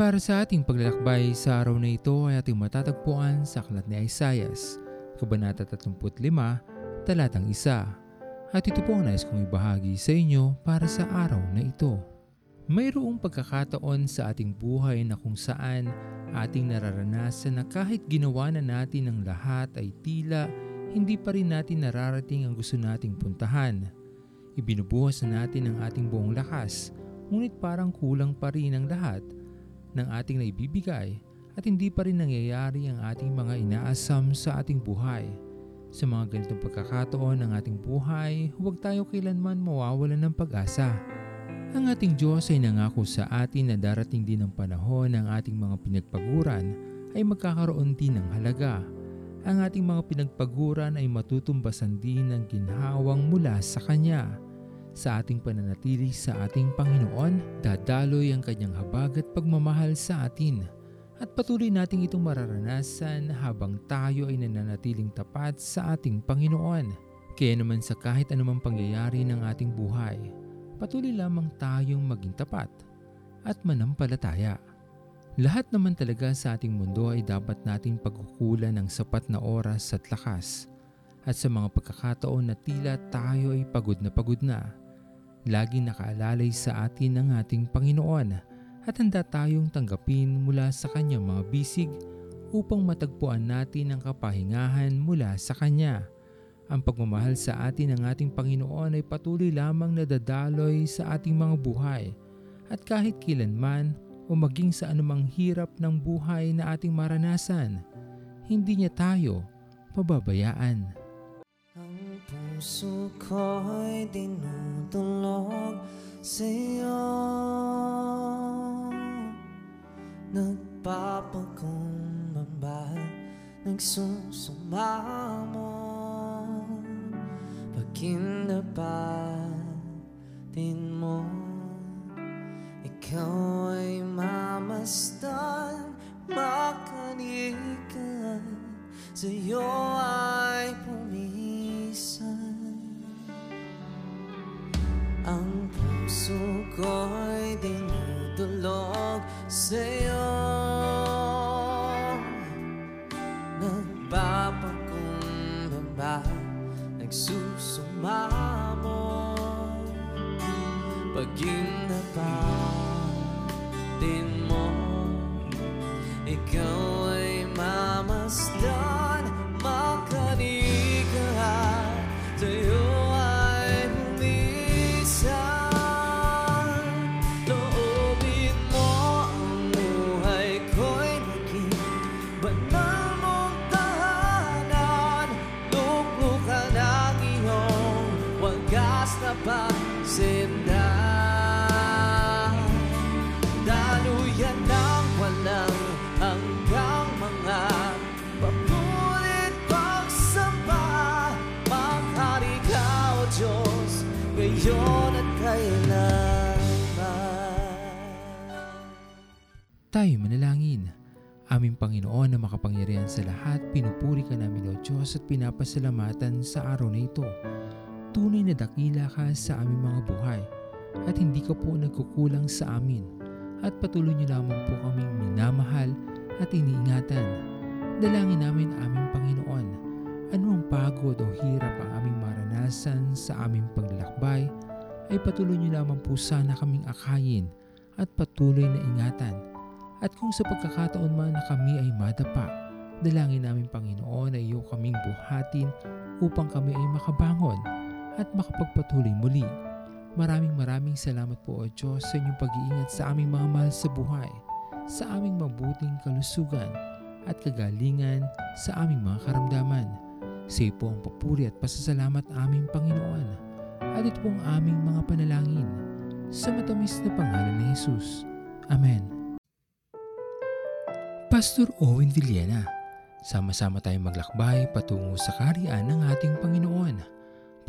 para sa ating paglalakbay sa araw na ito ay ating matatagpuan sa aklat ni Isaias, Kabanata 35, talatang 1. At ito po ang nais kong ibahagi sa inyo para sa araw na ito. Mayroong pagkakataon sa ating buhay na kung saan ating nararanasan na kahit ginawa na natin ang lahat ay tila hindi pa rin natin nararating ang gusto nating puntahan. Ibinubuhas na natin ang ating buong lakas, ngunit parang kulang pa rin ang lahat ng ating naibibigay at hindi pa rin nangyayari ang ating mga inaasam sa ating buhay. Sa mga ganitong pagkakataon ng ating buhay, huwag tayo kailanman mawawalan ng pag-asa. Ang ating Diyos ay nangako sa atin na darating din ang panahon ng ating mga pinagpaguran ay magkakaroon din ng halaga. Ang ating mga pinagpaguran ay matutumbasan din ng ginhawang mula sa Kanya sa ating pananatili sa ating Panginoon, dadaloy ang kanyang habag at pagmamahal sa atin. At patuloy nating itong mararanasan habang tayo ay nananatiling tapat sa ating Panginoon. Kaya naman sa kahit anumang pangyayari ng ating buhay, patuloy lamang tayong maging tapat at manampalataya. Lahat naman talaga sa ating mundo ay dapat nating pagkukulan ng sapat na oras at lakas at sa mga pagkakataon na tila tayo ay pagod na pagod na, lagi nakaalalay sa atin ng ating Panginoon at handa tayong tanggapin mula sa kanyang mga bisig upang matagpuan natin ang kapahingahan mula sa Kanya. Ang pagmamahal sa atin ng ating Panginoon ay patuloy lamang nadadaloy sa ating mga buhay at kahit kilanman o maging sa anumang hirap ng buhay na ating maranasan, hindi niya tayo pababayaan puso ko'y dinudulog sa'yo Nagpapakumbaba, nagsusumamo. Pag kinapatin mo Ikaw ay mamasdan, makanikan Sa'yo Ang puso ko'y dinudulog sa'yo. Nagpapakumbaba, nagsusumamo. Pag ginapatin mo Ikaw ng walang hanggang mga Papulit pagsamba Maghari ka o Diyos Ngayon at kailanman Tayo manalangin. Aming Panginoon na makapangyarihan sa lahat, pinupuri ka namin o Diyos at pinapasalamatan sa araw na ito. Tunay na dakila ka sa aming mga buhay at hindi ka po nagkukulang sa amin at patuloy niyo lamang po kaming minamahal at iniingatan. Dalangin namin aming Panginoon, anumang pagod o hirap ang aming maranasan sa aming paglalakbay, ay patuloy niyo lamang po sana kaming akayin at patuloy na ingatan. At kung sa pagkakataon man na kami ay madapa, dalangin namin Panginoon na iyo kaming buhatin upang kami ay makabangon at makapagpatuloy muli. Maraming maraming salamat po o Diyos sa inyong pag-iingat sa aming mga mahal sa buhay, sa aming mabuting kalusugan at kagalingan sa aming mga karamdaman. Sa iyo po ang papuri at pasasalamat aming Panginoon. At ito po ang aming mga panalangin sa matamis na pangalan ni Jesus. Amen. Pastor Owen Villena, sama-sama tayong maglakbay patungo sa kariyan ng ating Panginoon.